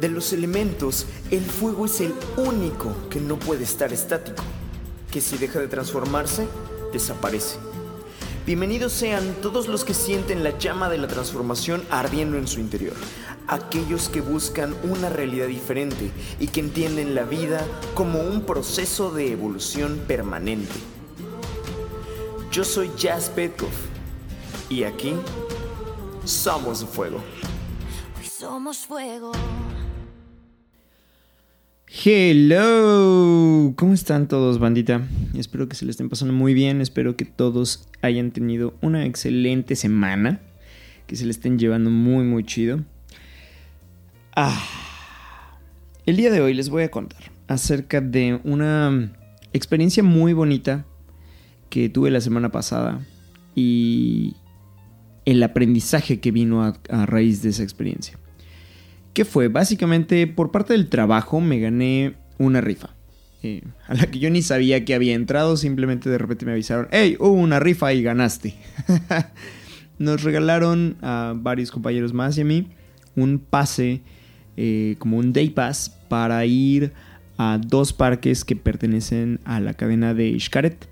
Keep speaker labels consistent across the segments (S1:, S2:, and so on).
S1: De los elementos, el fuego es el único que no puede estar estático, que si deja de transformarse, desaparece. Bienvenidos sean todos los que sienten la llama de la transformación ardiendo en su interior, aquellos que buscan una realidad diferente y que entienden la vida como un proceso de evolución permanente. Yo soy Jazz Petkov y aquí somos fuego.
S2: Hoy somos fuego.
S3: Hello, ¿cómo están todos, bandita? Espero que se le estén pasando muy bien, espero que todos hayan tenido una excelente semana, que se le estén llevando muy, muy chido. Ah, el día de hoy les voy a contar acerca de una experiencia muy bonita que tuve la semana pasada y el aprendizaje que vino a raíz de esa experiencia. ¿Qué fue? Básicamente, por parte del trabajo me gané una rifa. eh, a la que yo ni sabía que había entrado, simplemente de repente me avisaron, hey, hubo una rifa y ganaste. Nos regalaron a varios compañeros más y a mí un pase, eh, como un day pass, para ir a dos parques que pertenecen a la cadena de Xcaret.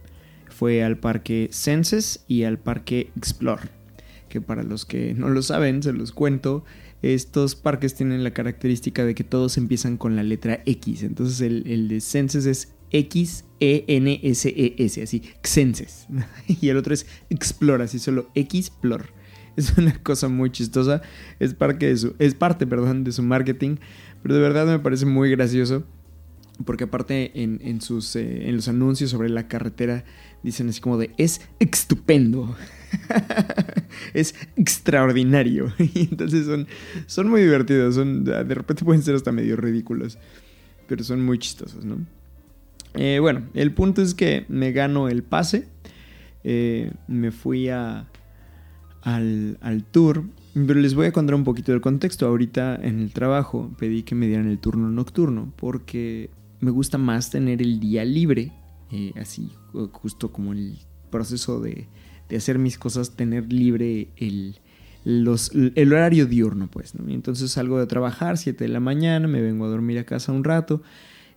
S3: Fue al parque Senses y al parque Explore. Que para los que no lo saben, se los cuento. Estos parques tienen la característica de que todos empiezan con la letra X. Entonces el, de Senses es X-E-N-S-E-S, así, Xenses. Y el otro es Explore, así solo Xplore. Es una cosa muy chistosa. Es, parte de su, es parte perdón, de su marketing. Pero de verdad me parece muy gracioso. Porque aparte en, en sus, eh, en los anuncios sobre la carretera dicen así como de es estupendo. es extraordinario. Y entonces son, son muy divertidos. Son, de repente pueden ser hasta medio ridículos. Pero son muy chistosos, ¿no? Eh, bueno, el punto es que me gano el pase. Eh, me fui a, al, al, tour. Pero les voy a contar un poquito del contexto. Ahorita en el trabajo pedí que me dieran el turno nocturno. Porque me gusta más tener el día libre. Eh, así, justo como el proceso de, de hacer mis cosas, tener libre el, el horario diurno, pues, ¿no? Entonces salgo de trabajar, 7 de la mañana, me vengo a dormir a casa un rato,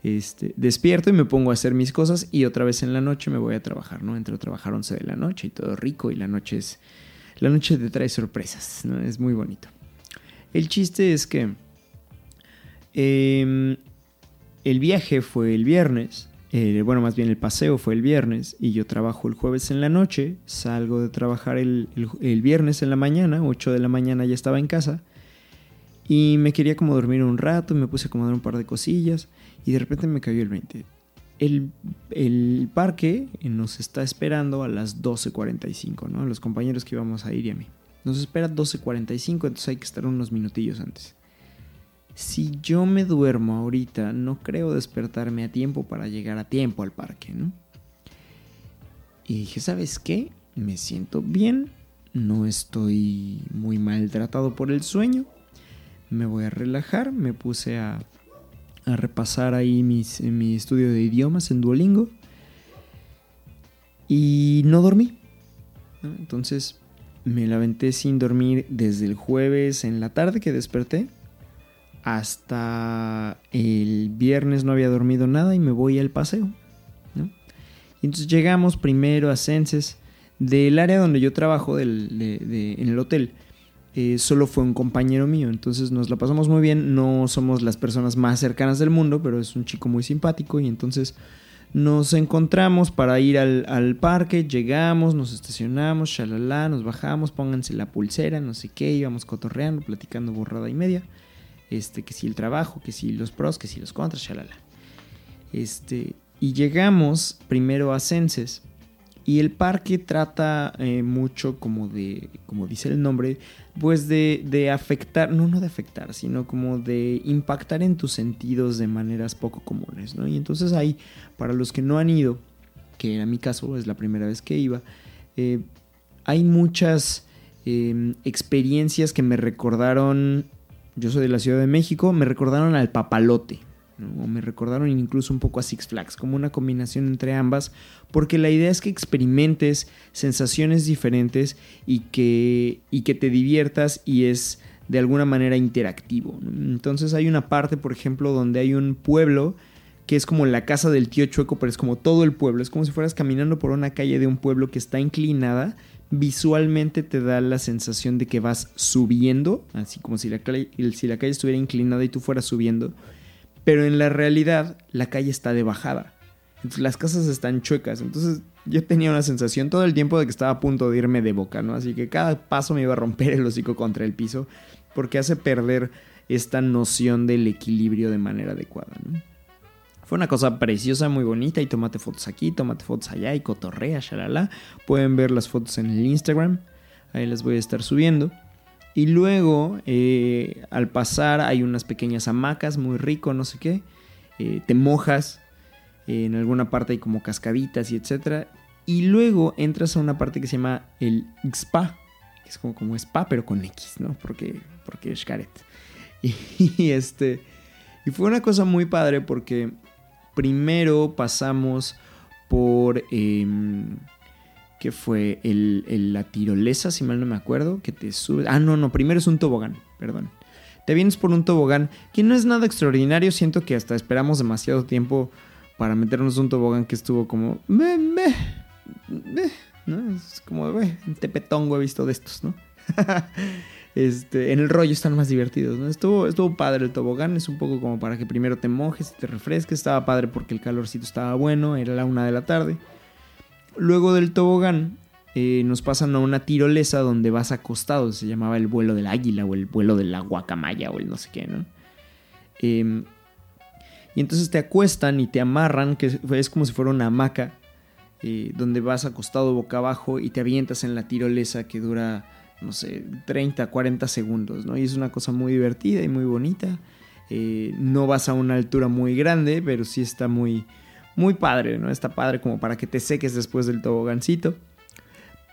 S3: este, despierto y me pongo a hacer mis cosas y otra vez en la noche me voy a trabajar, ¿no? Entro a trabajar 11 de la noche y todo rico y la noche es... La noche te trae sorpresas, ¿no? Es muy bonito. El chiste es que eh, el viaje fue el viernes eh, bueno, más bien el paseo fue el viernes y yo trabajo el jueves en la noche, salgo de trabajar el, el, el, viernes en la mañana, 8 de la mañana ya estaba en casa y me quería como dormir un rato, me puse a acomodar un par de cosillas y de repente me cayó el 20. El, el parque nos está esperando a las 12.45, ¿no? Los compañeros que íbamos a ir y a mí. Nos espera 12.45, entonces hay que estar unos minutillos antes si yo me duermo ahorita, no creo despertarme a tiempo para llegar a tiempo al parque, ¿no? Y dije, ¿sabes qué? Me siento bien, no estoy muy maltratado por el sueño, me voy a relajar, me puse a, repasar ahí mi estudio de idiomas en Duolingo y no dormí. Entonces me la aventé sin dormir desde el jueves en la tarde que desperté hasta el viernes no había dormido nada y me voy al paseo. ¿no? Y entonces llegamos primero a Senses. Del área donde yo trabajo, en el hotel, eh, solo fue un compañero mío. Entonces nos la pasamos muy bien. No somos las personas más cercanas del mundo, pero es un chico muy simpático. Y entonces nos encontramos para ir al, al parque. Llegamos, nos estacionamos, shalala, nos bajamos, pónganse la pulsera, no sé qué. Íbamos cotorreando, platicando borrada y media este, que si el trabajo, que si los pros, que si los contras, shalala. Este, y llegamos primero a Senses. Y el parque trata eh, mucho como de, como dice el nombre, pues de, de, afectar, no, no de afectar, sino como de impactar en tus sentidos de maneras poco comunes, ¿no? Y entonces ahí, para los que no han ido, que era mi caso, es la primera vez que iba, eh, hay muchas eh, experiencias que me recordaron yo soy de la Ciudad de México, me recordaron al papalote. ¿no? O me recordaron incluso un poco a Six Flags, como una combinación entre ambas, porque la idea es que experimentes sensaciones diferentes y que, y que te diviertas y es de alguna manera interactivo. Entonces hay una parte, por ejemplo, donde hay un pueblo que es como la casa del tío Chueco, pero es como todo el pueblo. Es como si fueras caminando por una calle de un pueblo que está inclinada. Visualmente te da la sensación de que vas subiendo, así como si la, calle, si la calle estuviera inclinada y tú fueras subiendo. Pero en la realidad la calle está de bajada. Entonces las casas están chuecas. Entonces yo tenía una sensación todo el tiempo de que estaba a punto de irme de boca, ¿no? Así que cada paso me iba a romper el hocico contra el piso porque hace perder esta noción del equilibrio de manera adecuada, ¿no? Fue una cosa preciosa, muy bonita y tómate fotos aquí, tómate fotos allá y cotorrea, shalala. Pueden ver las fotos en el Instagram, ahí las voy a estar subiendo. Y luego, eh, al pasar, hay unas pequeñas hamacas, muy rico, no sé qué. Eh, te mojas, en alguna parte hay como cascaditas y etcétera. Y luego entras a una parte que se llama el spa, que es como, como spa, pero con X, ¿no? Porque, porque es caret. Y, este. Y fue una cosa muy padre porque primero pasamos por... Em, ¿Qué fue? La tirolesa, si mal no me acuerdo, que te sube... Ah, no, no, primero es un tobogán, perdón. Te vienes por un tobogán, que no es nada extraordinario, siento que hasta esperamos demasiado tiempo para meternos un tobogán que estuvo como... Es como, un tepetongo he visto de estos, ¿no? Este, en el rollo están más divertidos, ¿no? Estuvo, estuvo padre el tobogán, es un poco como para que primero te mojes y te refresques. Estaba padre porque el calorcito estaba bueno, era la una de la tarde. Luego del tobogán, eh, nos pasan a una tirolesa donde vas acostado, se llamaba el vuelo del águila o el vuelo de la guacamaya o el no sé qué, ¿no? Em, y entonces te acuestan y te amarran, que es como si fuera una hamaca, eh, donde vas acostado boca abajo y te avientas en la tirolesa que dura no sé, 30, 40 segundos, ¿no? Y es una cosa muy divertida y muy bonita. Eh, no vas a una altura muy grande, pero sí está muy, muy padre, ¿no? Está padre como para que te seques después del tobogancito.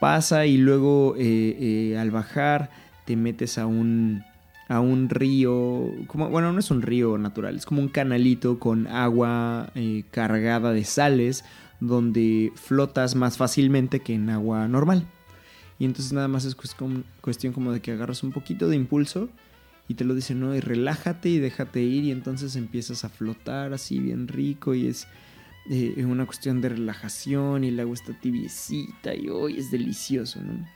S3: Pasa y luego eh, eh, al bajar te metes a un, a un río, como, bueno, no es un río natural, es como un canalito con agua cargada de sales donde flotas más fácilmente que en agua normal. Y entonces nada más es cuestión como de que agarras un poquito de impulso y te lo dicen, no, y relájate y déjate ir y entonces empiezas a flotar así bien rico y es eh, una cuestión de relajación y el agua está tibiecita y hoy es delicioso, ¿no?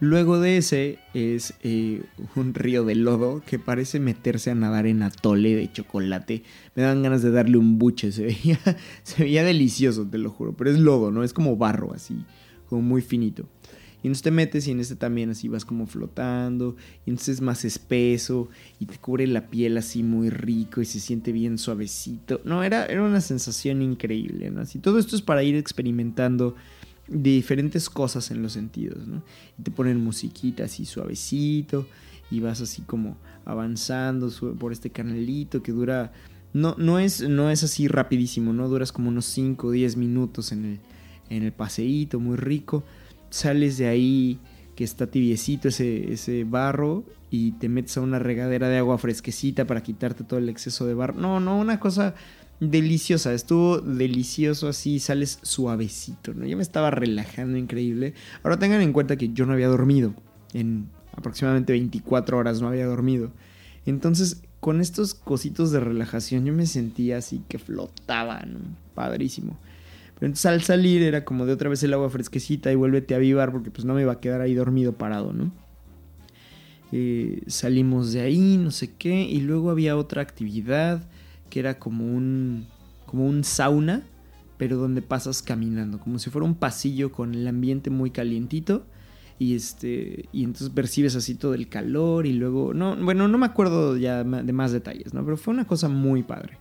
S3: Luego de ese es eh, un río de lodo que parece meterse a nadar en atole de chocolate. Me dan ganas de darle un buche, se veía, se veía delicioso, te lo juro, pero es lodo, ¿no? Es como barro así, como muy finito. Y entonces te metes y en este también así vas como flotando. Y entonces es más espeso y te cubre la piel así muy rico y se siente bien suavecito. No, era, era una sensación increíble, ¿no? Así, todo esto es para ir experimentando diferentes cosas en los sentidos, ¿no? Y te ponen musiquita así suavecito y vas así como avanzando por este canalito que dura... No, no, es, no es así rapidísimo, ¿no? Duras como unos 5 o 10 minutos en el, en el paseíto, muy rico sales de ahí que está tibiecito ese, ese barro y te metes a una regadera de agua fresquecita para quitarte todo el exceso de barro. No, no, una cosa deliciosa, estuvo delicioso así, sales suavecito, ¿no? Yo me estaba relajando increíble. Ahora tengan en cuenta que yo no había dormido, en aproximadamente 24 horas no había dormido. Entonces, con estos cositos de relajación yo me sentía así que flotaba. Padrísimo. Entonces al salir era como de otra vez el agua fresquecita y vuélvete a avivar porque pues no me iba a quedar ahí dormido parado, ¿no? Eh, salimos de ahí, no sé qué, y luego había otra actividad que era como un, como un sauna, pero donde pasas caminando, como si fuera un pasillo con el ambiente muy calientito y este y entonces percibes así todo el calor y luego no bueno no me acuerdo ya de más detalles no pero fue una cosa muy padre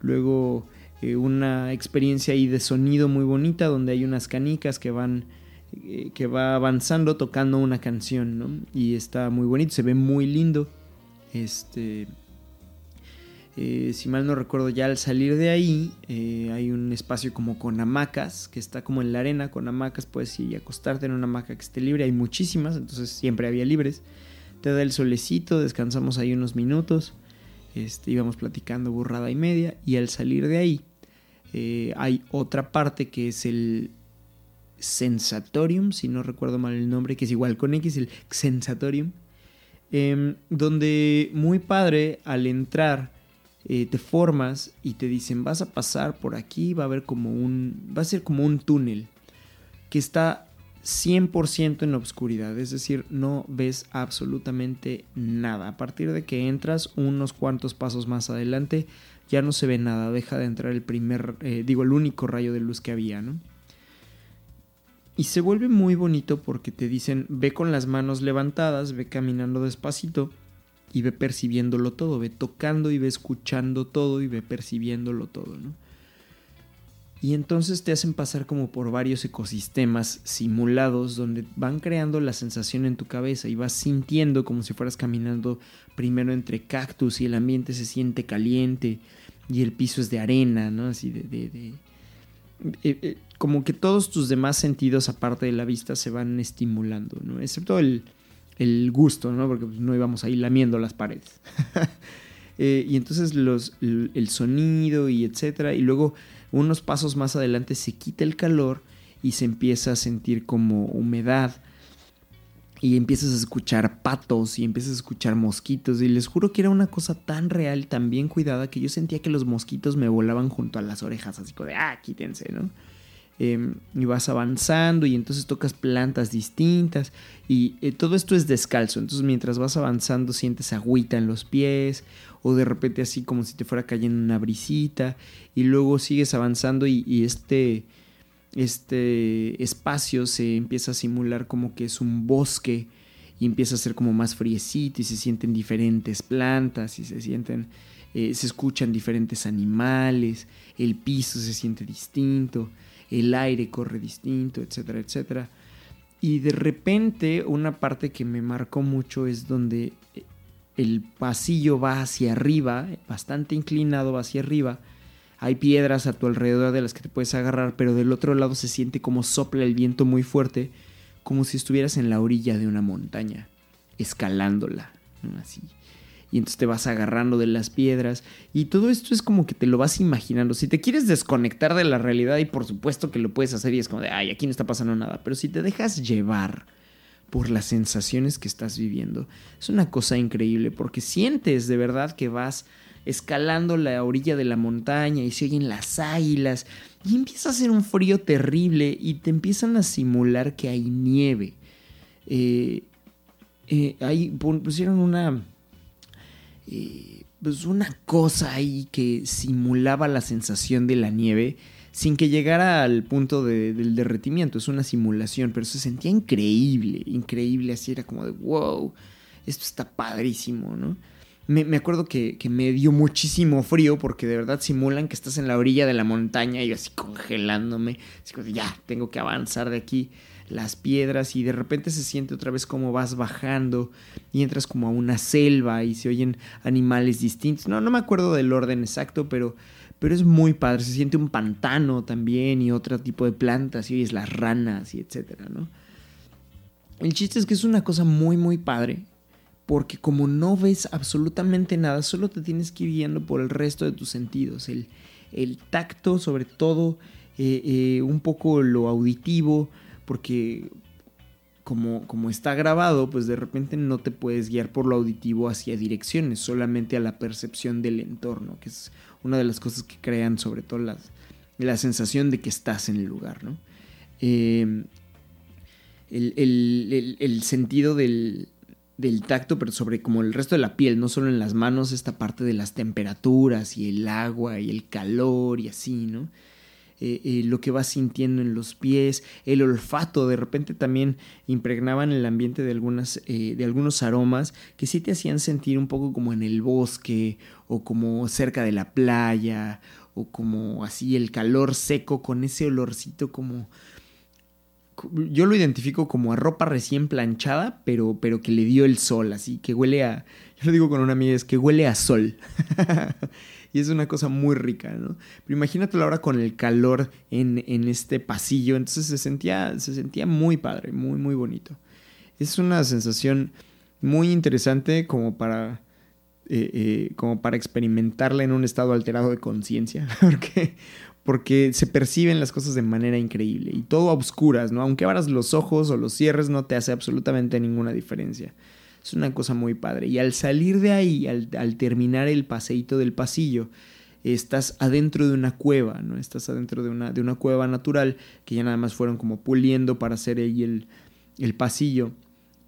S3: luego eh, una experiencia ahí de sonido muy bonita donde hay unas canicas que van eh, que va avanzando tocando una canción ¿no? y está muy bonito se ve muy lindo. Este eh, si mal no recuerdo ya al salir de ahí hay un espacio como con hamacas que está como en la arena con hamacas puedes ir y acostarte en una hamaca que esté libre hay muchísimas entonces siempre había libres. Te da el solecito descansamos ahí unos minutos este, íbamos platicando burrada y media y al salir de ahí eh, hay otra parte que es el Sensatorium, si no recuerdo mal el nombre, que es igual con X, el Sensatorium. Em, donde muy padre al entrar eh, te formas y te dicen vas a pasar por aquí, va a haber como un, va a ser como un túnel que está 100% en la es decir, no ves absolutamente nada. A partir de que entras unos cuantos pasos más adelante, ya no se ve nada, deja de entrar el primer, eh, digo, el único rayo de luz que había, ¿no? Y se vuelve muy bonito porque te dicen, ve con las manos levantadas, ve caminando despacito y ve percibiéndolo todo, ve tocando y ve escuchando todo y ve percibiéndolo todo, ¿no? Y entonces te hacen pasar como por varios ecosistemas simulados donde van creando la sensación en tu cabeza y vas sintiendo como si fueras caminando primero entre cactus y el ambiente se siente caliente y el piso es de arena, ¿no? Así de... de, eh, eh, como que todos tus demás sentidos aparte de la vista se van estimulando, ¿no? Excepto el, el gusto, ¿no? Porque pues, no íbamos ahí lamiendo las paredes. eh, y entonces los, el, sonido y etcétera. Y luego unos pasos más adelante se quita el calor y se empieza a sentir como humedad. Y empiezas a escuchar patos y empiezas a escuchar mosquitos. Y les juro que era una cosa tan real, tan bien cuidada, que yo sentía que los mosquitos me volaban junto a las orejas, así como de, ah, quítense, ¿no? Eh, y vas avanzando y entonces tocas plantas distintas y eh, todo esto es descalzo, entonces mientras vas avanzando sientes agüita en los pies o de repente así como si te fuera cayendo una brisita y luego sigues avanzando y, este, este espacio se empieza a simular como que es un bosque y empieza a ser como más friecito y se sienten diferentes plantas y se sienten... Eh, se escuchan diferentes animales, el piso se siente distinto el aire corre distinto, etcétera, etcétera. Y de repente una parte que me marcó mucho es donde el pasillo va hacia arriba, bastante inclinado hacia arriba. Hay piedras a tu alrededor de las que te puedes agarrar, pero del otro lado se siente como sopla el viento muy fuerte, como si estuvieras en la orilla de una montaña, escalándola, así y entonces te vas agarrando de las piedras y todo esto es como que te lo vas imaginando. Si te quieres desconectar de la realidad y por supuesto que lo puedes hacer y es como de, ay, aquí no está pasando nada, pero si te dejas llevar por las sensaciones que estás viviendo, es una cosa increíble porque sientes de verdad que vas escalando la orilla de la montaña y se oyen las águilas y empieza a hacer un frío terrible y te empiezan a simular que hay nieve. Eh, eh, ahí pusieron una eh, pues una cosa ahí que simulaba la sensación de la nieve sin que llegara al punto de, del derretimiento. Es una simulación, pero se sentía increíble, increíble. Así era como de wow, esto está padrísimo, ¿no? Me, me acuerdo que, que, me dio muchísimo frío porque de verdad simulan que estás en la orilla de la montaña y así congelándome. Así como ya, tengo que avanzar de aquí las piedras y de repente se siente otra vez como vas bajando y entras como a una selva y se oyen animales distintos. No, no me acuerdo del orden exacto, pero, pero es muy padre. Se siente un pantano también y otro tipo de plantas y oyes las ranas y etcétera, ¿no? El chiste es que es una cosa muy, muy padre. Porque como no ves absolutamente nada, solo te tienes que ir guiando por el resto de tus sentidos. El, el tacto, sobre todo, eh, eh, un poco lo auditivo, porque como, como está grabado, pues de repente no te puedes guiar por lo auditivo hacia direcciones, solamente a la percepción del entorno, que es una de las cosas que crean sobre todo la sensación de que estás en el lugar, ¿no? Eh, el, el, el, sentido del, del tacto, pero sobre como el resto de la piel, no solo en las manos, esta parte de las temperaturas y el agua y el calor y así, ¿no? Eh, eh, lo que vas sintiendo en los pies, el olfato, de repente también impregnaban el ambiente de, algunas, eh, de algunos aromas que sí te hacían sentir un poco como en el bosque o como cerca de la playa o como así el calor seco con ese olorcito como... Yo lo identifico como a ropa recién planchada, pero, pero que le dio el sol, así que huele a... Yo lo digo con una amiga, es que huele a sol. y es una cosa muy rica, ¿no? Pero imagínatelo ahora con el calor en, en este pasillo, entonces se sentía, se sentía muy padre, muy, muy bonito. Es una sensación muy interesante como para, eh, eh, como para experimentarla en un estado alterado de conciencia, porque, porque se perciben las cosas de manera increíble y todo a oscuras, ¿no? Aunque abras los ojos o los cierres no te hace absolutamente ninguna diferencia. Es una cosa muy padre. Y al salir de ahí, al, al terminar el paseíto del pasillo, estás adentro de una cueva, ¿no? Estás adentro de una, de una cueva natural que ya nada más fueron como puliendo para hacer ahí el, el pasillo.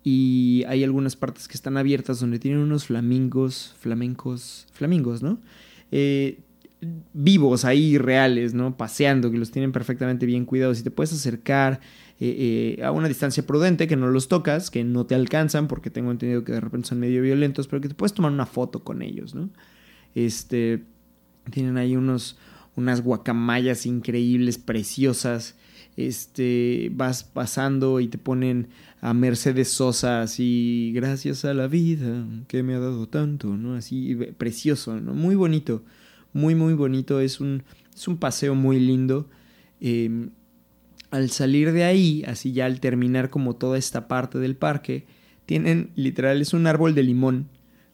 S3: Y hay algunas partes que están abiertas donde tienen unos flamingos, flamencos, flamingos, ¿no? Eh, vivos ahí, reales, ¿no? Paseando, que los tienen perfectamente bien cuidados y te puedes acercar eh, eh, a una distancia prudente, que no los tocas, que no te alcanzan, porque tengo entendido que de repente son medio violentos, pero que te puedes tomar una foto con ellos, ¿no? Este, tienen ahí unos, unas guacamayas increíbles, preciosas. Este, vas pasando y te ponen a Mercedes Sosa así, gracias a la vida que me ha dado tanto, ¿no? Así, precioso, ¿no? Muy bonito, muy, muy bonito. Es un, es un paseo muy lindo. Em, al salir de ahí, así ya al terminar como toda esta parte del parque, tienen, literal, es un árbol de limón,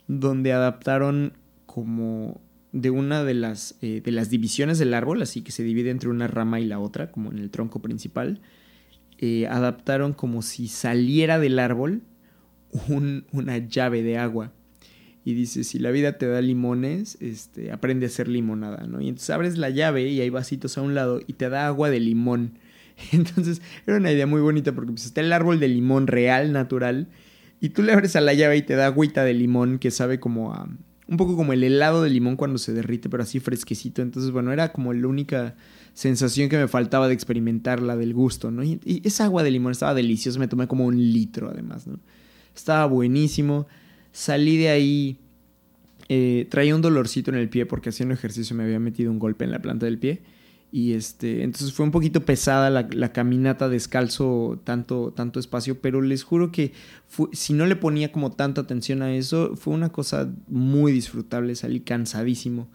S3: donde adaptaron como de una de las, eh, de las divisiones del árbol, así que se divide entre una rama y la otra, como en el tronco principal, eh, adaptaron como si saliera del árbol una llave de agua. Y dice, si la vida te da limones, este, aprende a hacer limonada, ¿no? Y entonces abres la llave y hay vasitos a un lado y te da agua de limón. Entonces era una idea muy bonita porque pues, está el árbol de limón real, natural, y tú le abres a la llave y te da agüita de limón que sabe como a un poco como el helado de limón cuando se derrite, pero así fresquecito. Entonces, bueno, era como la única sensación que me faltaba de experimentar la del gusto, ¿no? Y, esa agua de limón estaba deliciosa, me tomé como un litro además, ¿no? Estaba buenísimo. Salí de ahí, eh, traía un dolorcito en el pie porque haciendo ejercicio me había metido un golpe en la planta del pie. Y este, entonces fue un poquito pesada la, caminata descalzo, tanto, tanto espacio, pero les juro que si no le ponía como tanta atención a eso, fue una cosa muy disfrutable, salí cansadísimo.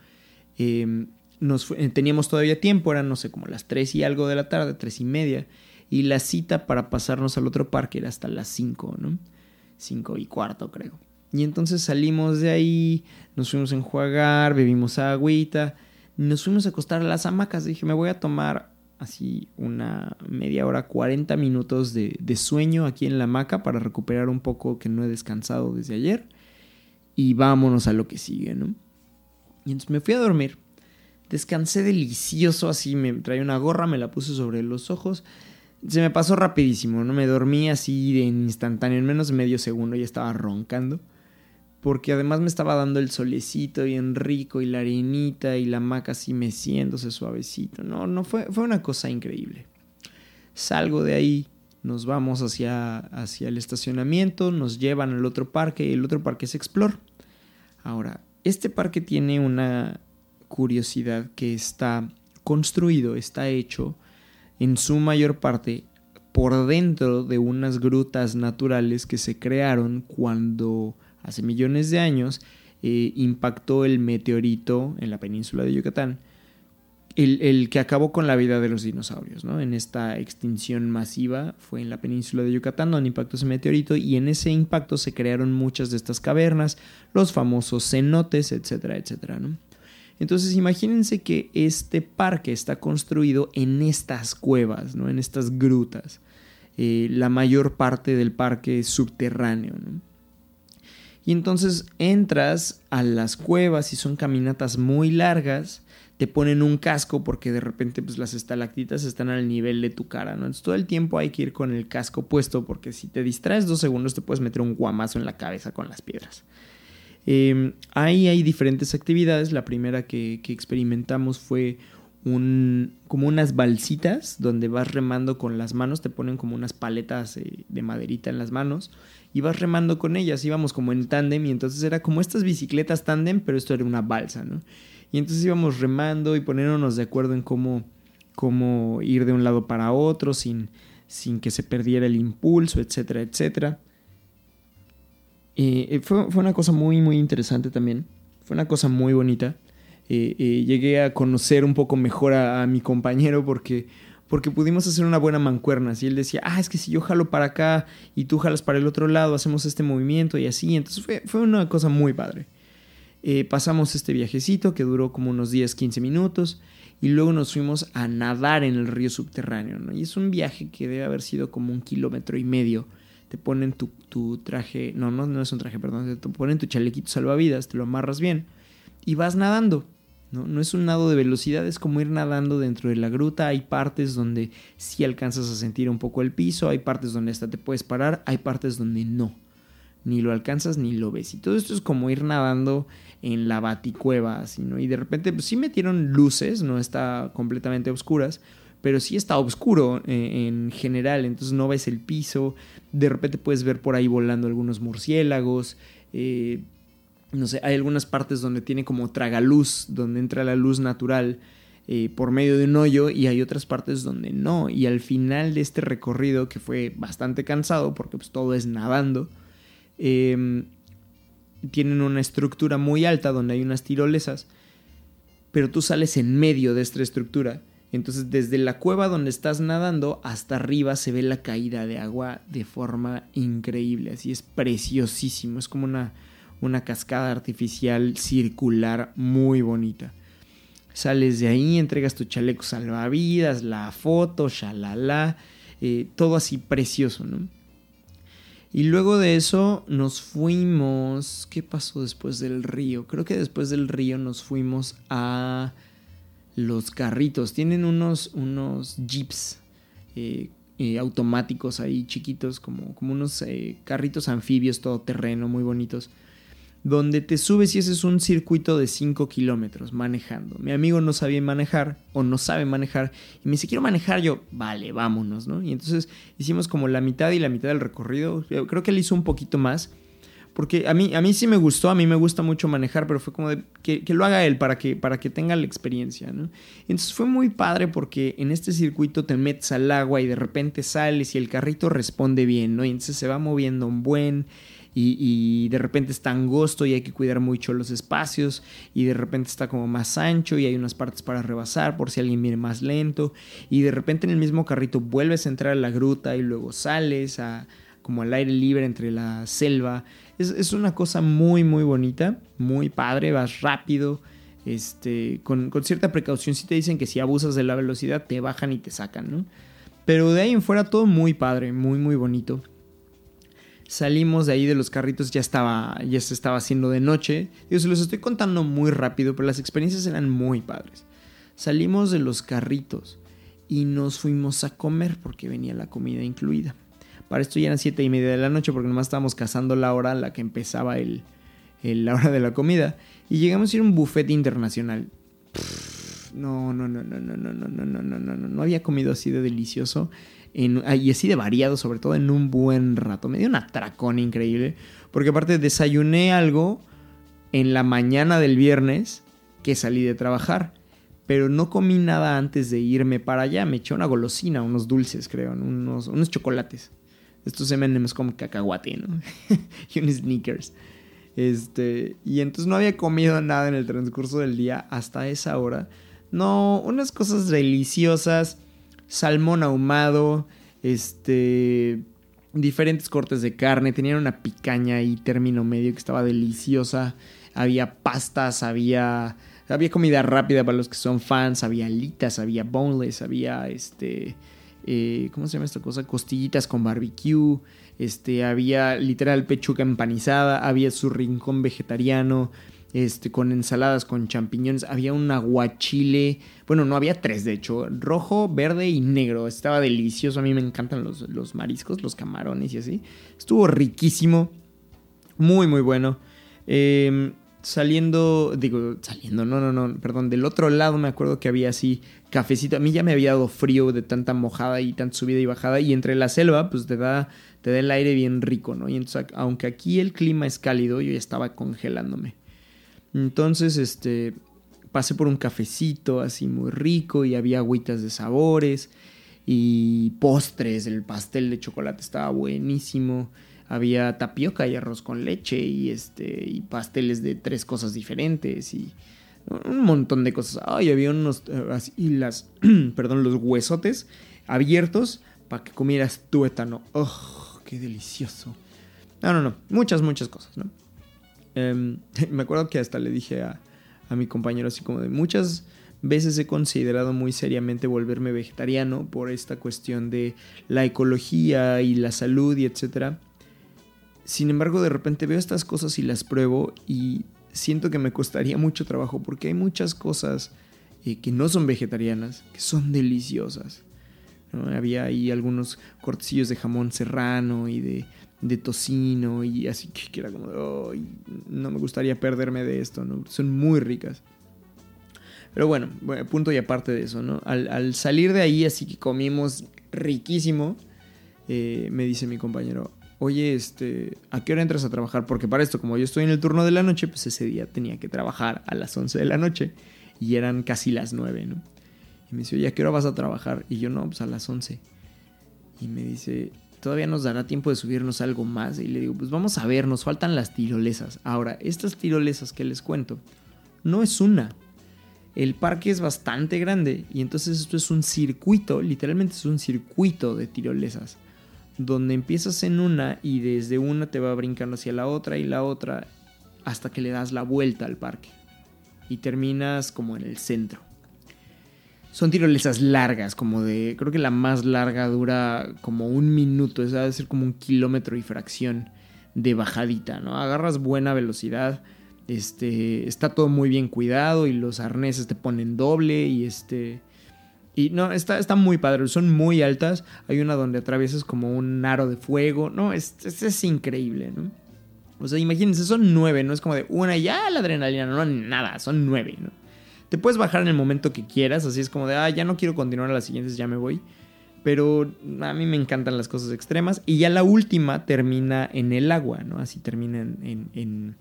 S3: Em, nos eh, teníamos todavía tiempo, eran no sé, como las tres y algo de la tarde, tres y media, y la cita para pasarnos al otro parque era hasta las cinco, ¿no? Cinco y cuarto, creo. Y entonces salimos de ahí, nos fuimos a enjuagar, bebimos agüita nos fuimos a acostar a las hamacas. Dije, me voy a tomar así una media hora, 40 minutos de, sueño aquí en la hamaca para recuperar un poco que no he descansado desde ayer. Y vámonos a lo que sigue, ¿no? Y entonces me fui a dormir. Descansé delicioso, así me traía una gorra, me la puse sobre los ojos. Se me pasó rapidísimo, ¿no? Me dormí así de instantáneo, en menos de medio segundo ya estaba roncando porque además me estaba dando el solecito bien rico y la arenita y la maca así meciéndose suavecito. No, no fue, fue una cosa increíble. Salgo de ahí, nos vamos hacia, hacia el estacionamiento, nos llevan al otro parque y el otro parque es Explore. Ahora, este parque tiene una curiosidad que está construido, está hecho en su mayor parte por dentro de unas grutas naturales que se crearon cuando hace millones de años, eh, impactó el meteorito en la península de Yucatán, el, que acabó con la vida de los dinosaurios. ¿no? En esta extinción masiva fue en la península de Yucatán donde impactó ese meteorito y en ese impacto se crearon muchas de estas cavernas, los famosos cenotes, etcétera, etcétera. ¿no? Entonces imagínense que este parque está construido en estas cuevas, ¿no? en estas grutas. Eh, la mayor parte del parque es subterráneo. ¿no? Y entonces entras a las cuevas y son caminatas muy largas, te ponen un casco porque de repente pues las estalactitas están al nivel de tu cara, ¿no? Entonces todo el tiempo hay que ir con el casco puesto porque si te distraes dos segundos te puedes meter un guamazo en la cabeza con las piedras. Em, ahí hay diferentes actividades. La primera que, experimentamos fue un, como unas balsitas donde vas remando con las manos, te ponen como unas paletas eh, de maderita en las manos ibas remando con ellas, íbamos como en tándem y entonces era como estas bicicletas tándem, pero esto era una balsa, ¿no? Y entonces íbamos remando y poniéndonos de acuerdo en cómo, cómo ir de un lado para otro sin, sin que se perdiera el impulso, etcétera, etcétera. Eh, fue, una cosa muy, muy interesante también. Fue una cosa muy bonita. Eh, eh, llegué a conocer un poco mejor a, mi compañero porque porque pudimos hacer una buena mancuerna. Si él decía, ah, es que si yo jalo para acá y tú jalas para el otro lado, hacemos este movimiento y así. Entonces fue, una cosa muy padre. Eh, pasamos este viajecito que duró como unos 10, 15 minutos y luego nos fuimos a nadar en el río subterráneo. Y es un viaje que debe haber sido como un kilómetro y medio te ponen tu, tu traje, no, no, no es un traje, perdón, te ponen tu chalequito salvavidas, te lo amarras bien y vas nadando. ¿No? no es un nado de velocidad, es como ir nadando dentro de la gruta. Hay partes donde sí alcanzas a sentir un poco el piso, hay partes donde hasta te puedes parar, hay partes donde no. Ni lo alcanzas ni lo ves. Y todo esto es como ir nadando en la baticueva, así, ¿no? Y de repente, pues sí metieron luces, no está completamente oscuras, pero sí está oscuro eh, en general, entonces no ves el piso. De repente puedes ver por ahí volando algunos murciélagos. Eh, no sé, hay algunas partes donde tiene como tragaluz, donde entra la luz natural eh, por medio de un hoyo y hay otras partes donde no. Y al final de este recorrido, que fue bastante cansado porque pues todo es nadando, em, tienen una estructura muy alta donde hay unas tirolesas, pero tú sales en medio de esta estructura. Entonces desde la cueva donde estás nadando hasta arriba se ve la caída de agua de forma increíble, así es preciosísimo, es como una una cascada artificial circular muy bonita. Sales de ahí, entregas tu chaleco salvavidas, la foto, shalala, eh, todo así precioso, ¿no? Y luego de eso nos fuimos. ¿Qué pasó después del río? Creo que después del río nos fuimos a los carritos. Tienen unos, unos jeeps eh, eh, automáticos ahí chiquitos, como, como unos carritos anfibios todoterreno muy bonitos donde te subes y ese es un circuito de 5 kilómetros manejando. Mi amigo no sabía manejar o no sabe manejar y me dice, quiero manejar yo, vale, vámonos, ¿no? Y entonces hicimos como la mitad y la mitad del recorrido, creo que él hizo un poquito más, porque a mí, a mí sí me gustó, a mí me gusta mucho manejar, pero fue como de que, lo haga él para que, para que tenga la experiencia, ¿no? Entonces fue muy padre porque en este circuito te metes al agua y de repente sales y el carrito responde bien, ¿no? Y entonces se va moviendo un buen y, de repente está angosto y hay que cuidar mucho los espacios y de repente está como más ancho y hay unas partes para rebasar por si alguien viene más lento y de repente en el mismo carrito vuelves a entrar a la gruta y luego sales a, como al aire libre entre la selva. Es, una cosa muy muy bonita, muy padre, vas rápido. Este, con, con cierta precaución, si te dicen que si abusas de la velocidad te bajan y te sacan, ¿no? Pero de ahí en fuera todo muy padre, muy muy bonito. Salimos de ahí de los carritos, ya estaba, ya se estaba haciendo de noche. Digo, se los estoy contando muy rápido, pero las experiencias eran muy padres. Salimos de los carritos y nos fuimos a comer porque venía la comida incluida. Para esto ya eran siete y media de la noche porque nomás estábamos cazando la hora en la que empezaba el, la hora de la comida. Y llegamos a ir a un buffet internacional. no, no, no, no, no, no, no, no, no, no, no, no había comido así de delicioso y así de variado, sobre todo en un buen rato. Me dio un atracón increíble, porque aparte desayuné algo en la mañana del viernes que salí de trabajar, pero no comí nada antes de irme para allá. Me eché una golosina, unos dulces, creo, unos, unos chocolates. Estos M&M's como cacahuate, ¿no? y unos sneakers. Este, y entonces no había comido nada en el transcurso del día hasta esa hora. No, unas cosas deliciosas salmón ahumado, este, diferentes cortes de carne, tenían una picaña y término medio que estaba deliciosa, había pastas, había, había comida rápida para los que son fans, había alitas, había boneless, había este, eh, ¿cómo se llama esta cosa? Costillitas con barbecue, este, había literal pechuga empanizada, había su rincón vegetariano, este, con ensaladas, con champiñones. Había un aguachile. Bueno, no había tres, de hecho. Rojo, verde y negro. Estaba delicioso. A mí me encantan los, mariscos, los camarones y así. Estuvo riquísimo. Muy, muy bueno. Em, saliendo, digo, saliendo, no, no, no, perdón, del otro lado me acuerdo que había así cafecito. A mí ya me había dado frío de tanta mojada y tanta subida y bajada. Y entre la selva, pues te da, te da el aire bien rico, ¿no? Y entonces, aunque aquí el clima es cálido, yo ya estaba congelándome. Entonces, este, pasé por un cafecito así muy rico y había agüitas de sabores y postres, el pastel de chocolate estaba buenísimo. Había tapioca y arroz con leche y este y pasteles de tres cosas diferentes y un montón de cosas. Ay, había unos eh, así las perdón, los huesotes abiertos para que comieras tuétano. ¡Oh, qué delicioso! No, no, no, muchas muchas cosas, ¿no? Em, me acuerdo que hasta le dije a, mi compañero así como de muchas veces he considerado muy seriamente volverme vegetariano por esta cuestión de la ecología y la salud y etcétera. Sin embargo, de repente veo estas cosas y las pruebo y siento que me costaría mucho trabajo porque hay muchas cosas eh, que no son vegetarianas, que son deliciosas. Había ahí algunos cortecillos de jamón serrano y de, de tocino y así que era como, no me gustaría perderme de esto, ¿no? Son muy ricas. Pero bueno, punto y aparte de eso, ¿no? Al, salir de ahí, así que comimos riquísimo, eh, me dice mi compañero, oye, este, ¿a qué hora entras a trabajar? Porque para esto, como yo estoy en el turno de la noche, pues ese día tenía que trabajar a las 11 de la noche y eran casi las 9, ¿no? Y me dice, oye, ¿a qué hora vas a trabajar? Y yo, no, pues a las 11. Y me dice, todavía nos dará tiempo de subirnos algo más. Y le digo, pues vamos a ver, nos faltan las tirolesas. Ahora, estas tirolesas que les cuento, no es una. El parque es bastante grande y entonces esto es un circuito, literalmente es un circuito de tirolesas donde empiezas en una y desde una te va brincando hacia la otra y la otra hasta que le das la vuelta al parque y terminas como en el centro. Son tirolesas largas, como de, creo que la más larga dura como un minuto, es debe ser como un kilómetro y fracción de bajadita, ¿no? Agarras buena velocidad, este, está todo muy bien cuidado y los arneses te ponen doble y este, y no, está, está muy padre, son muy altas. Hay una donde atraviesas como un aro de fuego. No, es, es, increíble, ¿no? O sea, imagínense, son nueve, no es como de una y ya la adrenalina, no, nada, son nueve, ¿no? Te puedes bajar en el momento que quieras, así es como de, ah, ya no quiero continuar a las siguientes, ya me voy. Pero a mí me encantan las cosas extremas. Y ya la última termina en el agua, ¿no? Así termina en,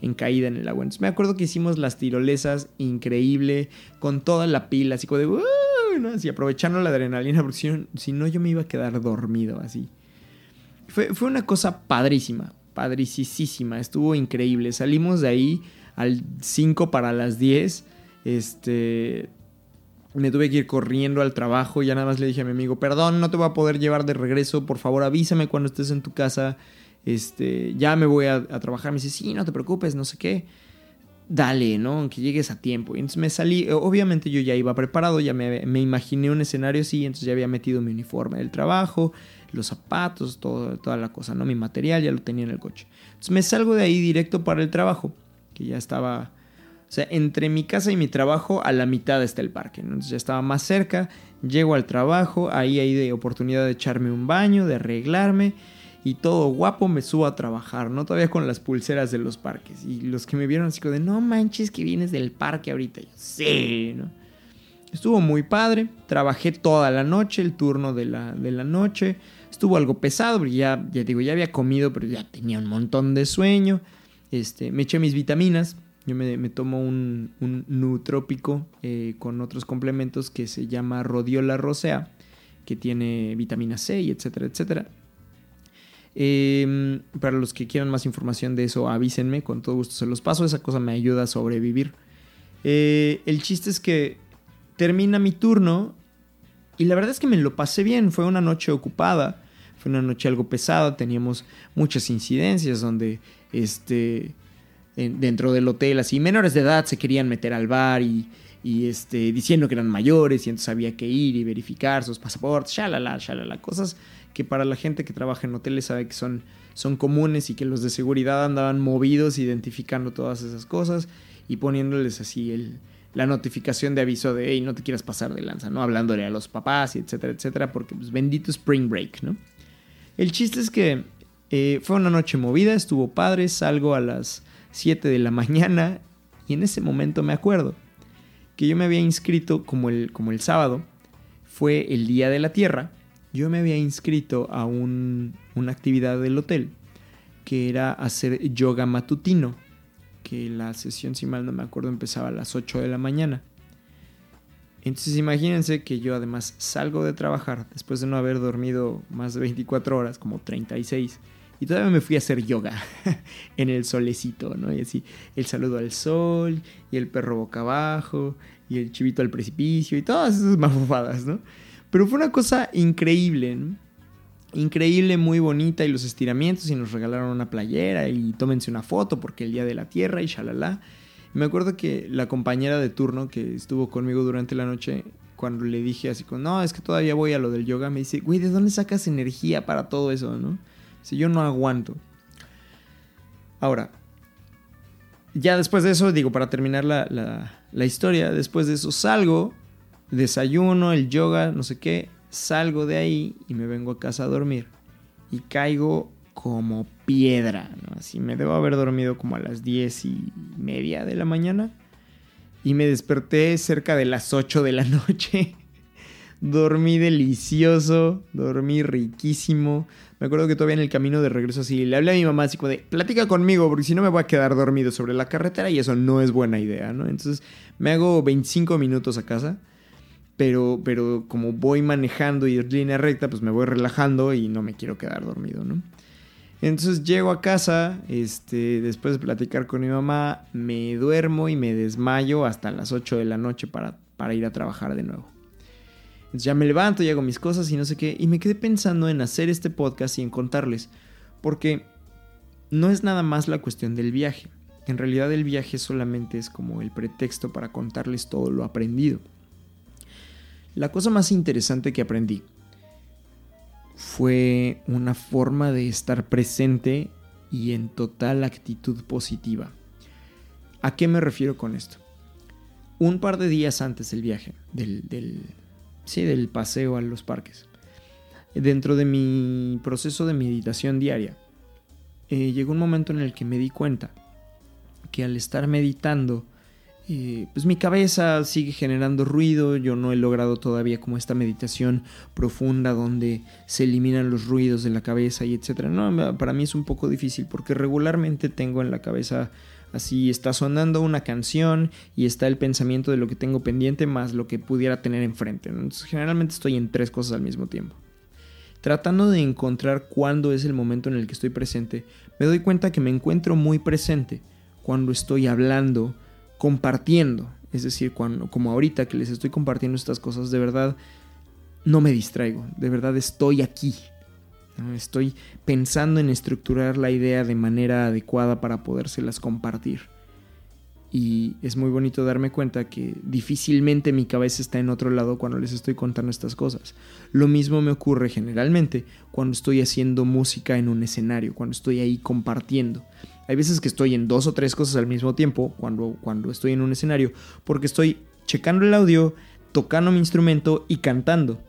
S3: en, caída en el agua. Entonces me acuerdo que hicimos las tirolesas increíble, con toda la pila, así como de, Así aprovechando la adrenalina, porque si no, yo me iba a quedar dormido así. Fue, fue una cosa padrísima, padricísima, estuvo increíble. Salimos de ahí al 5 para las 10. Este. Me tuve que ir corriendo al trabajo. Ya nada más le dije a mi amigo: Perdón, no te voy a poder llevar de regreso. Por favor, avísame cuando estés en tu casa. Este, ya me voy a, trabajar. Me dice: Sí, no te preocupes, no sé qué dale, ¿no? Aunque llegues a tiempo. Y entonces me salí, obviamente yo ya iba preparado, ya me, imaginé un escenario así, entonces ya había metido mi uniforme del trabajo, los zapatos, toda la cosa, ¿no? Mi material ya lo tenía en el coche. Entonces me salgo de ahí directo para el trabajo, que ya estaba, o sea, entre mi casa y mi trabajo a la mitad está el parque, Entonces ya estaba más cerca, llego al trabajo, ahí hay de oportunidad de echarme un baño, de arreglarme y todo guapo me subo a trabajar, ¿no? Todavía con las pulseras de los parques. Y los que me vieron así como de, no manches que vienes del parque ahorita. yo, sí, ¿no? Estuvo muy padre, trabajé toda la noche, el turno de la, de la noche. Estuvo algo pesado, porque ya, ya digo, ya había comido, pero ya tenía un montón de sueño. Este, me eché mis vitaminas. Yo me, tomo un, un nutrópico eh, con otros complementos que se llama Rodiola rosea, que tiene vitamina C y etcétera, etcétera. Em, para los que quieran más información de eso, avísenme, con todo gusto se los paso, esa cosa me ayuda a sobrevivir. Eh, el chiste es que termina mi turno y la verdad es que me lo pasé bien, fue una noche ocupada, fue una noche algo pesada, teníamos muchas incidencias donde este, dentro del hotel así menores de edad se querían meter al bar y, y este, diciendo que eran mayores y entonces había que ir y verificar sus pasaportes, shalala, shalala, cosas que para la gente que trabaja en hoteles sabe que son, son comunes y que los de seguridad andaban movidos identificando todas esas cosas y poniéndoles así el, la notificación de aviso de, hey, no te quieras pasar de lanza, ¿no? Hablándole a los papás y etcétera, etcétera, porque pues bendito Spring Break, ¿no? El chiste es que eh, fue una noche movida, estuvo padre, salgo a las 7 de la mañana y en ese momento me acuerdo que yo me había inscrito como el, como el sábado, fue el Día de la Tierra, yo me había inscrito a una actividad del hotel que era hacer yoga matutino, que la sesión, si mal no me acuerdo, empezaba a las 8 de la mañana. Entonces imagínense que yo además salgo de trabajar después de no haber dormido más de 24 horas, como 36, y todavía me fui a hacer yoga en el solecito, ¿no? Y así, el saludo al sol, y el perro boca abajo, y el chivito al precipicio, y todas esas mafufadas, ¿no? Pero fue una cosa increíble, ¿no? Increíble, muy bonita, y los estiramientos, y nos regalaron una playera, y tómense una foto porque el Día de la Tierra, y shalala. Me acuerdo que la compañera de turno que estuvo conmigo durante la noche, cuando le dije así como, no, es que todavía voy a lo del yoga, me dice, güey, ¿de dónde sacas energía para todo eso, no? Si yo no aguanto. Ahora, ya después de eso, digo, para terminar la, la historia, después de eso salgo, desayuno, el yoga, no sé qué, salgo de ahí y me vengo a casa a dormir. Y caigo como piedra, ¿no? Así me debo haber dormido como a las diez y media de la mañana. Y me desperté cerca de las 8 de la noche. dormí delicioso, dormí riquísimo. Me acuerdo que todavía en el camino de regreso así, le hablé a mi mamá así como de, platica conmigo, porque si no me voy a quedar dormido sobre la carretera y eso no es buena idea, ¿no? Entonces me hago 25 minutos a casa pero, pero como voy manejando y es línea recta, pues me voy relajando y no me quiero quedar dormido, ¿no? Entonces llego a casa, este, después de platicar con mi mamá, me duermo y me desmayo hasta las 8 de la noche para, para ir a trabajar de nuevo. Ya me levanto y hago mis cosas y no sé qué, y me quedé pensando en hacer este podcast y en contarles, porque no es nada más la cuestión del viaje. En realidad el viaje solamente es como el pretexto para contarles todo lo aprendido. La cosa más interesante que aprendí fue una forma de estar presente y en total actitud positiva. ¿A qué me refiero con esto? Un par de días antes del viaje, del, sí, del paseo a los parques, dentro de mi proceso de meditación diaria, eh, llegó un momento en el que me di cuenta que al estar meditando pues mi cabeza sigue generando ruido, yo no he logrado todavía como esta meditación profunda donde se eliminan los ruidos de la cabeza y etcétera. No, para mí es un poco difícil porque regularmente tengo en la cabeza así está sonando una canción y está el pensamiento de lo que tengo pendiente más lo que pudiera tener enfrente. Entonces generalmente estoy en tres cosas al mismo tiempo. Tratando de encontrar cuándo es el momento en el que estoy presente, me doy cuenta que me encuentro muy presente cuando estoy hablando, compartiendo. Es decir, cuando, como ahorita que les estoy compartiendo estas cosas, de verdad no me distraigo, de verdad estoy aquí. Estoy pensando en estructurar la idea de manera adecuada para podérselas compartir. Y es muy bonito darme cuenta que difícilmente mi cabeza está en otro lado cuando les estoy contando estas cosas. Lo mismo me ocurre generalmente cuando estoy haciendo música en un escenario, cuando estoy ahí compartiendo. Hay veces que estoy en dos o tres cosas al mismo tiempo cuando, cuando estoy en un escenario, porque estoy checando el audio, tocando mi instrumento y cantando.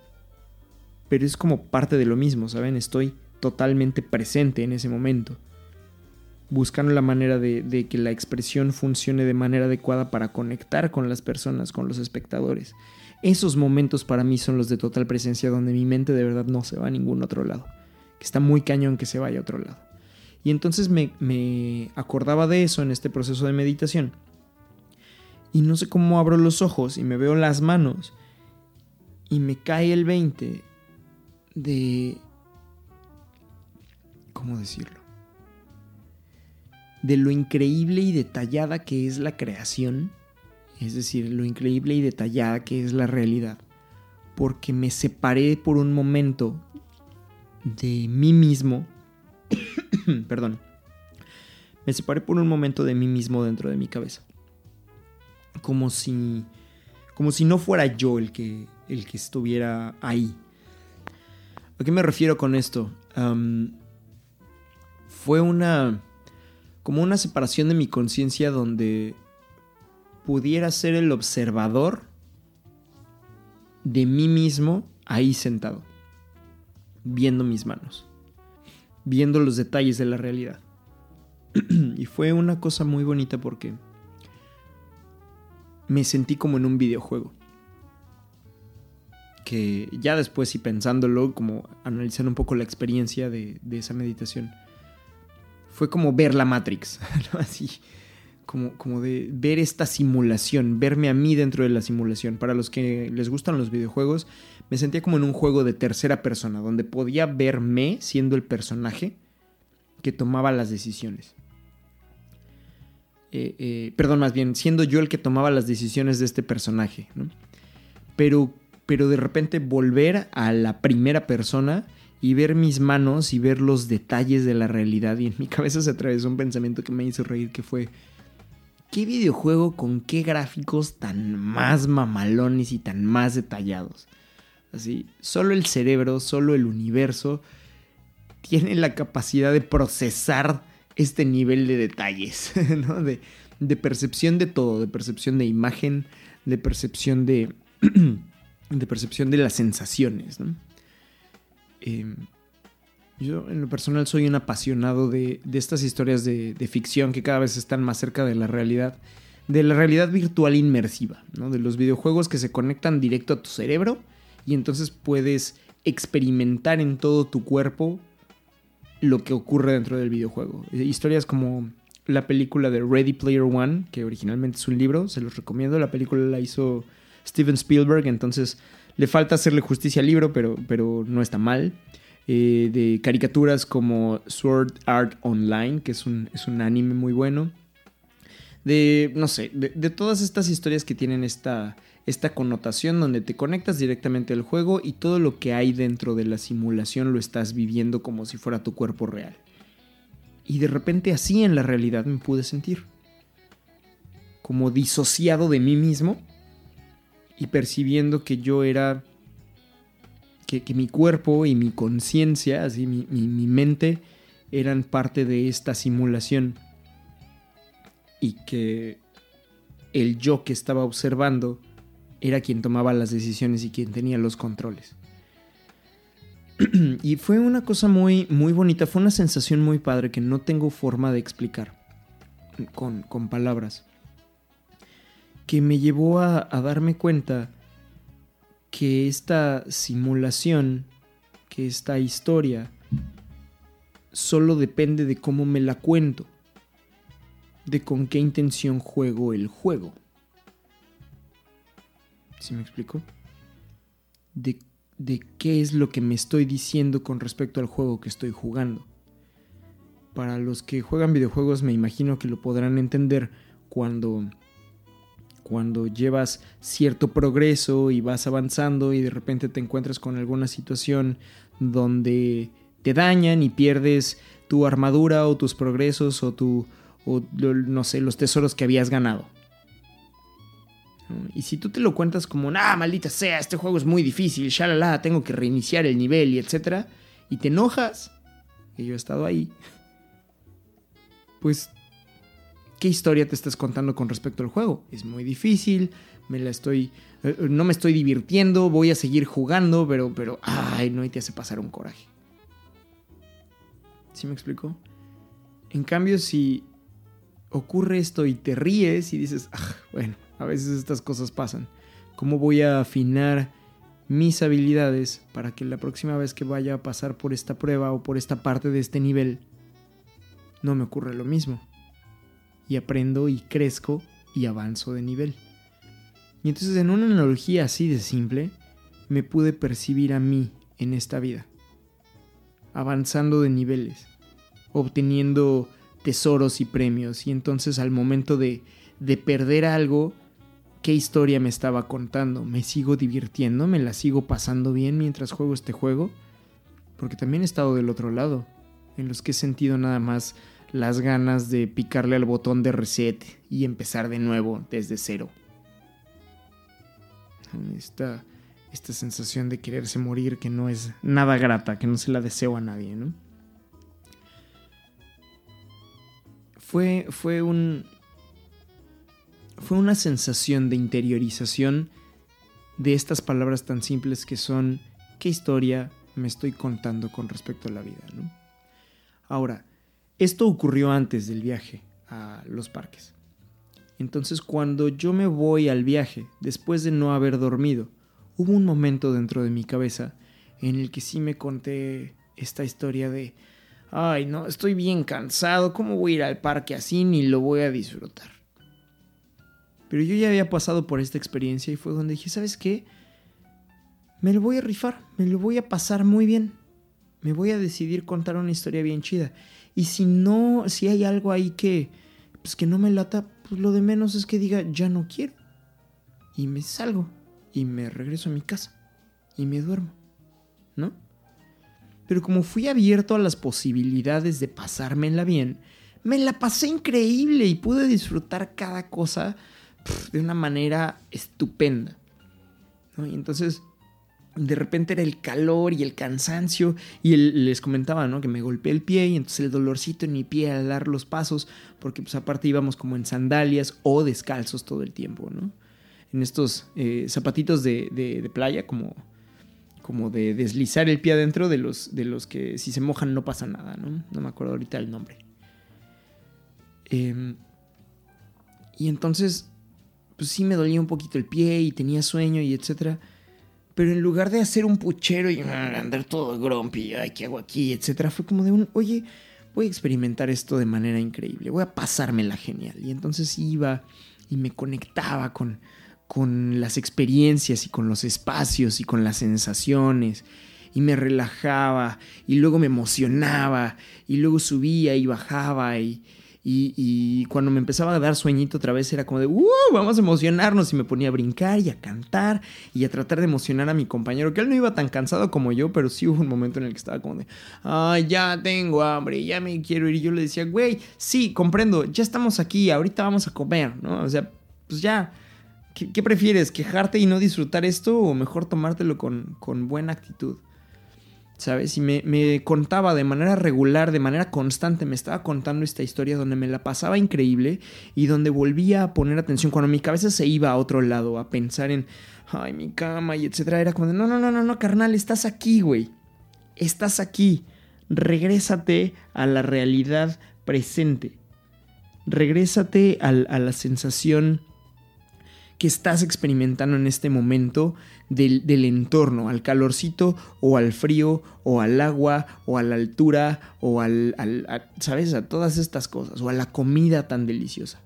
S3: Pero es como parte de lo mismo, ¿saben? Estoy totalmente presente en ese momento. Buscando la manera de, que la expresión funcione de manera adecuada para conectar con las personas, con los espectadores. Esos momentos para mí son los de total presencia donde mi mente de verdad no se va a ningún otro lado. Que está muy cañón que se vaya a otro lado. Y entonces me, acordaba de eso en este proceso de meditación. Y no sé cómo abro los ojos y me veo las manos y me cae el 20 de... ¿Cómo decirlo? De lo increíble y detallada que es la creación, es decir, lo increíble y detallada que es la realidad, porque me separé por un momento de mí mismo perdón, me separé por un momento de mí mismo dentro de mi cabeza. Como si, como si no fuera yo el que, el que estuviera ahí. ¿A qué me refiero con esto? fue una, como una separación de mi conciencia donde pudiera ser el observador de mí mismo ahí sentado, viendo mis manos viendo los detalles de la realidad. y fue una cosa muy bonita porque me sentí como en un videojuego. Que ya después y pensándolo, como analizando un poco la experiencia de, esa meditación, fue como ver la Matrix, así, como, como de ver esta simulación, verme a mí dentro de la simulación. Para los que les gustan los videojuegos, me sentía como en un juego de tercera persona, donde podía verme siendo el personaje que tomaba las decisiones. Eh, eh, perdón, más bien, siendo yo el que tomaba las decisiones de este personaje, Pero, pero de repente volver a la primera persona y ver mis manos y ver los detalles de la realidad. Y en mi cabeza se atravesó un pensamiento que me hizo reír, que fue, ¿qué videojuego con qué gráficos tan más mamalones y tan más detallados? Así, solo el cerebro, solo el universo tiene la capacidad de procesar este nivel de detalles, ¿no? De, de percepción de todo, de percepción de imagen, de percepción de, de percepción de las sensaciones. Em, yo en lo personal soy un apasionado de, de estas historias de, de, ficción que cada vez están más cerca de la realidad, de la realidad virtual inmersiva, ¿no? de los videojuegos que se conectan directo a tu cerebro y entonces puedes experimentar en todo tu cuerpo lo que ocurre dentro del videojuego. Historias como la película de Ready Player One, que originalmente es un libro, se los recomiendo. La película la hizo Steven Spielberg, entonces le falta hacerle justicia al libro, pero, pero no está mal. Eh, de caricaturas como Sword Art Online, que es un, es un anime muy bueno. De, no sé, de, de todas estas historias que tienen esta, esta connotación donde te conectas directamente al juego y todo lo que hay dentro de la simulación lo estás viviendo como si fuera tu cuerpo real. Y de repente así en la realidad me pude sentir. Como disociado de mí mismo y percibiendo que yo era... que, que mi cuerpo y mi conciencia, así mi, mi, mi mente, eran parte de esta simulación. Y que el yo que estaba observando era quien tomaba las decisiones y quien tenía los controles. y fue una cosa muy, muy bonita, fue una sensación muy padre que no tengo forma de explicar con, con palabras. Que me llevó a, darme cuenta que esta simulación, que esta historia, solo depende de cómo me la cuento, de con qué intención juego el juego. ¿Sí me explico? De qué es lo que me estoy diciendo con respecto al juego que estoy jugando. Para los que juegan videojuegos me imagino que lo podrán entender cuando cuando llevas cierto progreso y vas avanzando y de repente te encuentras con alguna situación donde te dañan y pierdes tu armadura o tus progresos o tu o no sé, los tesoros que habías ganado. Y si tú te lo cuentas como, ah, maldita sea, este juego es muy difícil, shalala, tengo que reiniciar el nivel y etcétera, y te enojas, que yo he estado ahí, pues, ¿qué historia te estás contando con respecto al juego? Es muy difícil, me la estoy, eh, no me estoy divirtiendo, voy a seguir jugando, pero, pero, ay, no, y te hace pasar un coraje. ¿Sí me explico? En cambio, si ocurre esto y te ríes y dices, ah, bueno, a veces estas cosas pasan. ¿Cómo voy a afinar mis habilidades para que la próxima vez que vaya a pasar por esta prueba o por esta parte de este nivel no me ocurre lo mismo? Y aprendo y crezco y avanzo de nivel. Y entonces en una analogía así de simple, me pude percibir a mí en esta vida, avanzando de niveles, obteniendo tesoros y premios, y entonces al momento de, de perder algo, qué historia me estaba contando. ¿Me sigo divirtiendo? ¿Me la sigo pasando bien mientras juego este juego? Porque también he estado del otro lado, en los que he sentido nada más las ganas de picarle al botón de reset y empezar de nuevo desde cero. Esta, esta sensación de quererse morir que no es nada grata, que no se la deseo a nadie, ¿no? Fue, fue un, fue una sensación de interiorización de estas palabras tan simples que son qué historia me estoy contando con respecto a la vida. ¿no? Ahora, esto ocurrió antes del viaje a los parques. Entonces cuando yo me voy al viaje, después de no haber dormido, hubo un momento dentro de mi cabeza en el que sí me conté esta historia de, ay no, estoy bien cansado, ¿cómo voy a ir al parque así ni lo voy a disfrutar? Pero yo ya había pasado por esta experiencia y fue donde dije, ¿sabes qué? Me lo voy a rifar, me lo voy a pasar muy bien. Me voy a decidir contar una historia bien chida. Y si no, si hay algo ahí que, pues que no me lata, pues lo de menos es que diga, ya no quiero. Y me salgo. Y me regreso a mi casa. Y me duermo. ¿No? Pero como fui abierto a las posibilidades de pasármela bien, me la pasé increíble y pude disfrutar cada cosa de una manera estupenda. Y entonces, de repente era el calor y el cansancio. Y les comentaba, ¿no? Que me golpeé el pie y entonces el dolorcito en mi pie al dar los pasos. Porque pues aparte íbamos como en sandalias o descalzos todo el tiempo, ¿no? En estos eh, zapatitos de, playa, como, como de deslizar el pie adentro de los, de los que si se mojan no pasa nada, ¿no? No me acuerdo ahorita el nombre. Em, y entonces pues sí me dolía un poquito el pie y tenía sueño y etcétera. Pero en lugar de hacer un puchero y ah, andar todo grumpy, ay, ¿qué hago aquí? etcétera, fue como de un, oye, voy a experimentar esto de manera increíble, voy a pasármela genial. Y entonces iba y me conectaba con, con las experiencias y con los espacios y con las sensaciones y me relajaba y luego me emocionaba y luego subía y bajaba y, y, cuando me empezaba a dar sueñito otra vez era como de, ¡uh! Vamos a emocionarnos. Y me ponía a brincar y a cantar y a tratar de emocionar a mi compañero, que él no iba tan cansado como yo, pero sí hubo un momento en el que estaba como de, ¡ay, ya tengo hambre, ya me quiero ir! Y yo le decía, güey, sí, comprendo, ya estamos aquí, ahorita vamos a comer, ¿no? O sea, pues ya. ¿Qué, prefieres? ¿Quejarte y no disfrutar esto o mejor tomártelo con, con buena actitud? ¿Sabes? Y me, contaba de manera regular, de manera constante, me estaba contando esta historia donde me la pasaba increíble y donde volvía a poner atención. Cuando mi cabeza se iba a otro lado, a pensar en, ay, mi cama y etcétera, era como, no, no, no, no, no, carnal, estás aquí, güey. Estás aquí. Regrésate a la realidad presente. Regrésate a la sensación que estás experimentando en este momento del, entorno, al calorcito o al frío o al agua o a la altura o al, ¿sabes? A todas estas cosas o a la comida tan deliciosa.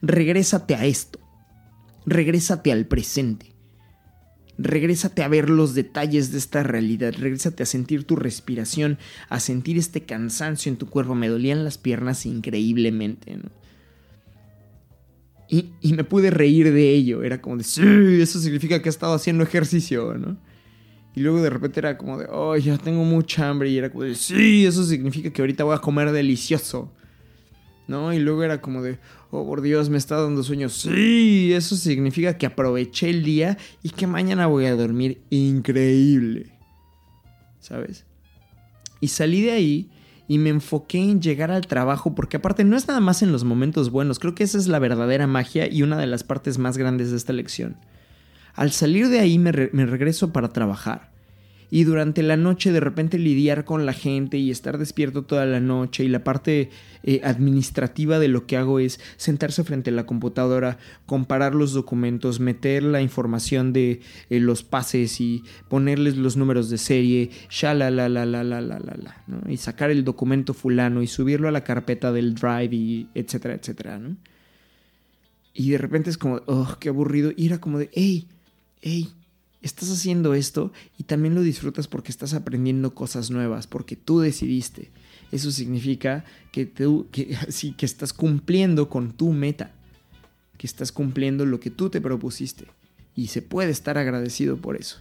S3: Regrésate a esto. Regrésate al presente. Regrésate a ver los detalles de esta realidad. Regrésate a sentir tu respiración, a sentir este cansancio en tu cuerpo. Me dolían las piernas increíblemente. ¿no? Y, me pude reír de ello. Era como de, sí, eso significa que he estado haciendo ejercicio, ¿no? Y luego de repente era como de, oh, ya tengo mucha hambre. Y era como de, sí, eso significa que ahorita voy a comer delicioso. ¿No? Y luego era como de, oh, por Dios, me está dando sueño. Sí, eso significa que aproveché el día y que mañana voy a dormir increíble. ¿Sabes? Y salí de ahí y me enfoqué en llegar al trabajo porque aparte no es nada más en los momentos buenos, creo que esa es la verdadera magia y una de las partes más grandes de esta lección. Al salir de ahí me, me regreso para trabajar y durante la noche de repente lidiar con la gente y estar despierto toda la noche y la parte eh, administrativa de lo que hago es sentarse frente a la computadora, comparar los documentos, meter la información de eh, los pases y ponerles los números de serie, la la la la la la la ¿no? y sacar el documento fulano y subirlo a la carpeta del drive y etcétera, etcétera, ¿no? Y de repente es como, oh, qué aburrido. Y era como de, hey, hey, estás haciendo esto y también lo disfrutas porque estás aprendiendo cosas nuevas, porque tú decidiste. Eso significa que tú, sí, que estás cumpliendo con tu meta, que estás cumpliendo lo que tú te propusiste. Y se puede estar agradecido por eso.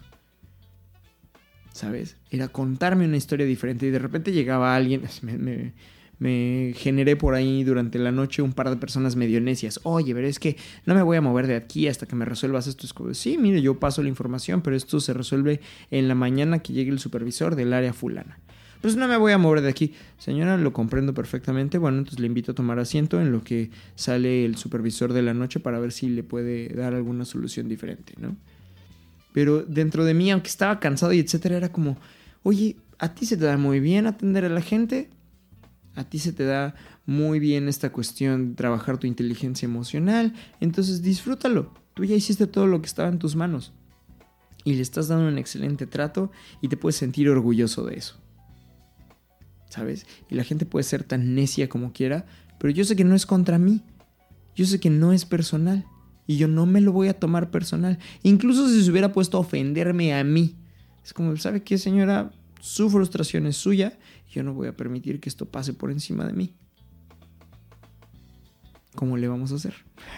S3: ¿Sabes? Era contarme una historia diferente y de repente llegaba alguien, generé por ahí durante la noche un par de personas medio necias. Oye, pero es que no me voy a mover de aquí hasta que me resuelvas esto. Es sí, mire, yo paso la información, pero esto se resuelve en la mañana que llegue el supervisor del área fulana. Pues no me voy a mover de aquí. Señora, lo comprendo perfectamente. Bueno, entonces le invito a tomar asiento en lo que sale el supervisor de la noche para ver si le puede dar alguna solución diferente, ¿no? Pero dentro de mí, aunque estaba cansado y etcétera, era como, oye, ¿a ti se te da muy bien atender a la gente? A ti se te da muy bien esta cuestión de trabajar tu inteligencia emocional, entonces disfrútalo. Tú ya hiciste todo lo que estaba en tus manos y le estás dando un excelente trato y te puedes sentir orgulloso de eso. ¿Sabes? Y la gente puede ser tan necia como quiera, pero yo sé que no es contra mí. Yo sé que no es personal y yo no me lo voy a tomar personal. Incluso si se hubiera puesto a ofenderme a mí. Es como, ¿sabe qué, señora? Su frustración es suya yo no voy a permitir que esto pase por encima de mí. ¿Cómo le vamos a hacer?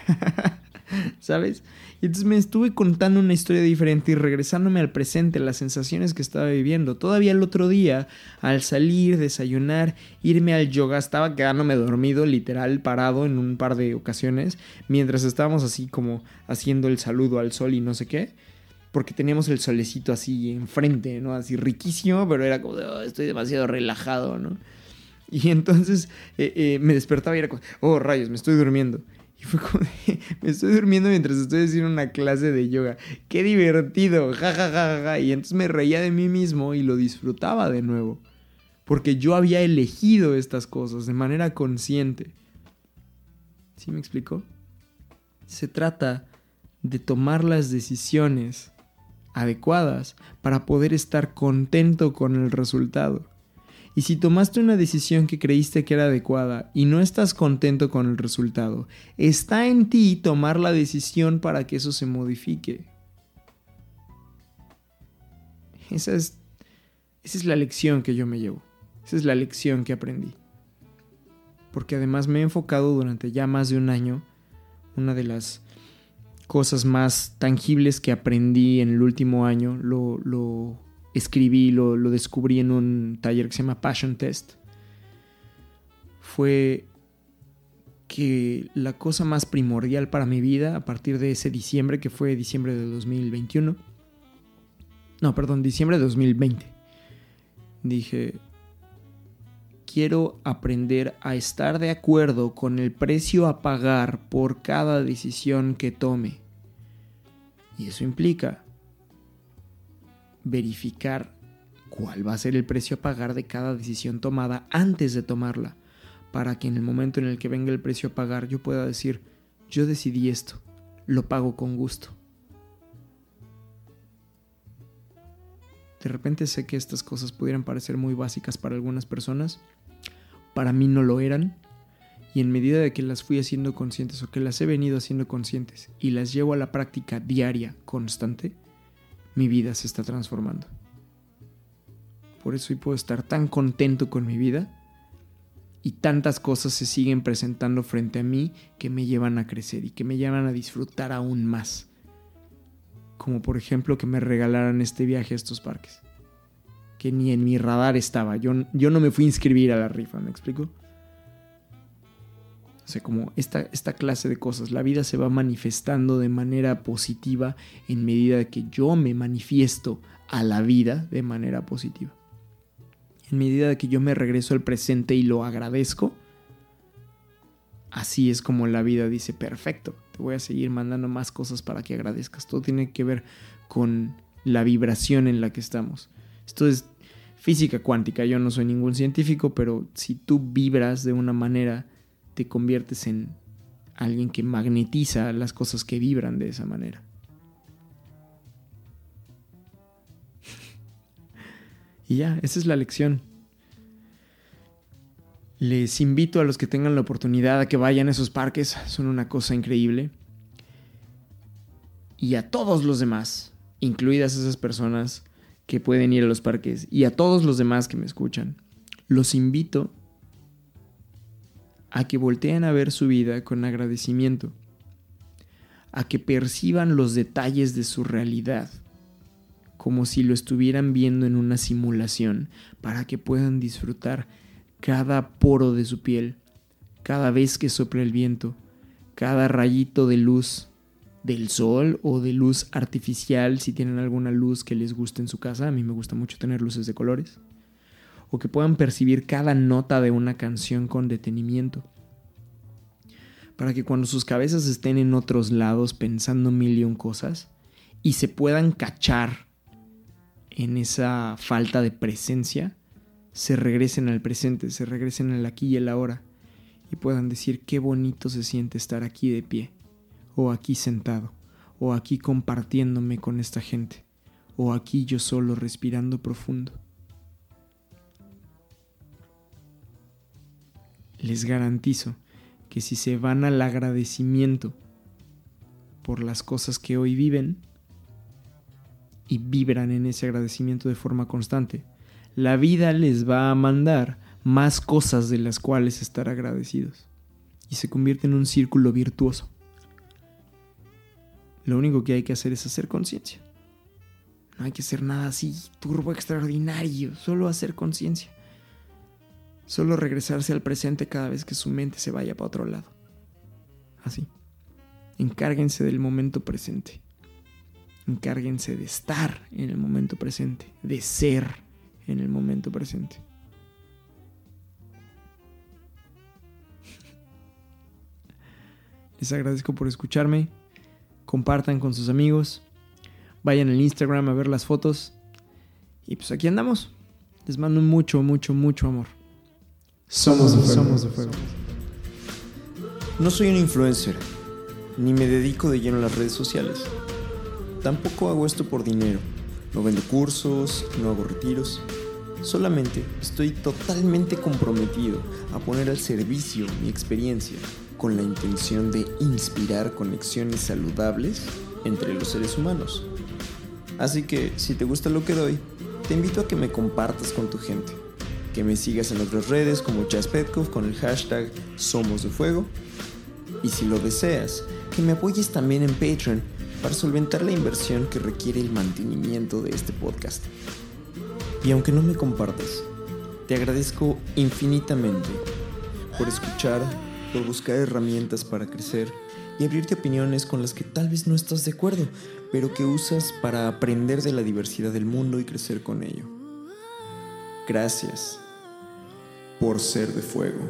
S3: ¿Sabes? Y entonces me estuve contando una historia diferente y regresándome al presente, las sensaciones que estaba viviendo. Todavía el otro día, al salir, desayunar, irme al yoga, estaba quedándome dormido, literal, parado en un par de ocasiones, mientras estábamos así como haciendo el saludo al sol y no sé qué. Porque teníamos el solecito así enfrente, ¿no? Así riquísimo, pero era como, de, "Oh, estoy demasiado relajado, ¿no? Y entonces eh, eh, me despertaba y era como, oh rayos, me estoy durmiendo. Y fue como, de, me estoy durmiendo mientras estoy haciendo una clase de yoga. ¡Qué divertido! Ja, ja, ja, ja. Y entonces me reía de mí mismo y lo disfrutaba de nuevo. Porque yo había elegido estas cosas de manera consciente. ¿Sí me explicó? Se trata de tomar las decisiones adecuadas para poder estar contento con el resultado. Y si tomaste una decisión que creíste que era adecuada y no estás contento con el resultado, está en ti tomar la decisión para que eso se modifique. Esa es, esa es la lección que yo me llevo. Esa es la lección que aprendí. Porque además me he enfocado durante ya más de un año. Una de las cosas más tangibles que aprendí en el último año lo, lo escribí, lo, lo descubrí en un taller que se llama Passion Test, fue que la cosa más primordial para mi vida a partir de ese diciembre, que fue diciembre de 2021, no, perdón, diciembre de 2020, dije, quiero aprender a estar de acuerdo con el precio a pagar por cada decisión que tome. Y eso implica verificar cuál va a ser el precio a pagar de cada decisión tomada antes de tomarla, para que en el momento en el que venga el precio a pagar yo pueda decir, yo decidí esto, lo pago con gusto. De repente sé que estas cosas pudieran parecer muy básicas para algunas personas, para mí no lo eran, y en medida de que las fui haciendo conscientes o que las he venido haciendo conscientes y las llevo a la práctica diaria, constante, mi vida se está transformando. Por eso hoy puedo estar tan contento con mi vida y tantas cosas se siguen presentando frente a mí que me llevan a crecer y que me llevan a disfrutar aún más. Como por ejemplo que me regalaran este viaje a estos parques. Que ni en mi radar estaba. Yo, yo no me fui a inscribir a la rifa, ¿me explico? O sea, como esta, esta clase de cosas, la vida se va manifestando de manera positiva en medida que yo me manifiesto a la vida de manera positiva. En medida de que yo me regreso al presente y lo agradezco, así es como la vida dice, perfecto, te voy a seguir mandando más cosas para que agradezcas. Todo tiene que ver con la vibración en la que estamos. Esto es física cuántica, yo no soy ningún científico, pero si tú vibras de una manera te conviertes en alguien que magnetiza las cosas que vibran de esa manera. y ya, esa es la lección. Les invito a los que tengan la oportunidad a que vayan a esos parques, son una cosa increíble. Y a todos los demás, incluidas esas personas que pueden ir a los parques, y a todos los demás que me escuchan, los invito a que volteen a ver su vida con agradecimiento, a que perciban los detalles de su realidad, como si lo estuvieran viendo en una simulación, para que puedan disfrutar cada poro de su piel, cada vez que sopla el viento, cada rayito de luz del sol o de luz artificial, si tienen alguna luz que les guste en su casa, a mí me gusta mucho tener luces de colores. O que puedan percibir cada nota de una canción con detenimiento. Para que cuando sus cabezas estén en otros lados pensando mil y un cosas y se puedan cachar en esa falta de presencia, se regresen al presente, se regresen al aquí y el ahora y puedan decir qué bonito se siente estar aquí de pie, o aquí sentado, o aquí compartiéndome con esta gente, o aquí yo solo respirando profundo. les garantizo que si se van al agradecimiento por las cosas que hoy viven y vibran en ese agradecimiento de forma constante, la vida les va a mandar más cosas de las cuales estar agradecidos y se convierte en un círculo virtuoso.
S4: Lo único que hay que hacer es hacer conciencia. No hay que hacer nada así turbo extraordinario, solo hacer conciencia. Solo regresarse al presente cada vez que su mente se vaya para otro lado. Así. Encárguense del momento presente. Encárguense de estar en el momento presente, de ser en el momento presente. Les agradezco por escucharme. Compartan con sus amigos. Vayan al Instagram a ver las fotos. Y pues aquí andamos. Les mando mucho, mucho, mucho amor.
S3: Somos de fuego.
S4: Somos de fuego.
S3: No soy un influencer, ni me dedico de lleno a las redes sociales. Tampoco hago esto por dinero. No vendo cursos, no hago retiros. Solamente estoy totalmente comprometido a poner al servicio mi experiencia con la intención de inspirar conexiones saludables entre los seres humanos. Así que si te gusta lo que doy, te invito a que me compartas con tu gente, que me sigas en otras redes como Chas Petkov con el hashtag Somos de Fuego y si lo deseas, que me apoyes también en Patreon para solventar la inversión que requiere el mantenimiento de este podcast. Y aunque no me compartas, te agradezco infinitamente por escuchar, por buscar herramientas para crecer y abrirte opiniones con las que tal vez no estás de acuerdo, pero que usas para aprender de la diversidad del mundo y crecer con ello. Gracias por ser de fuego.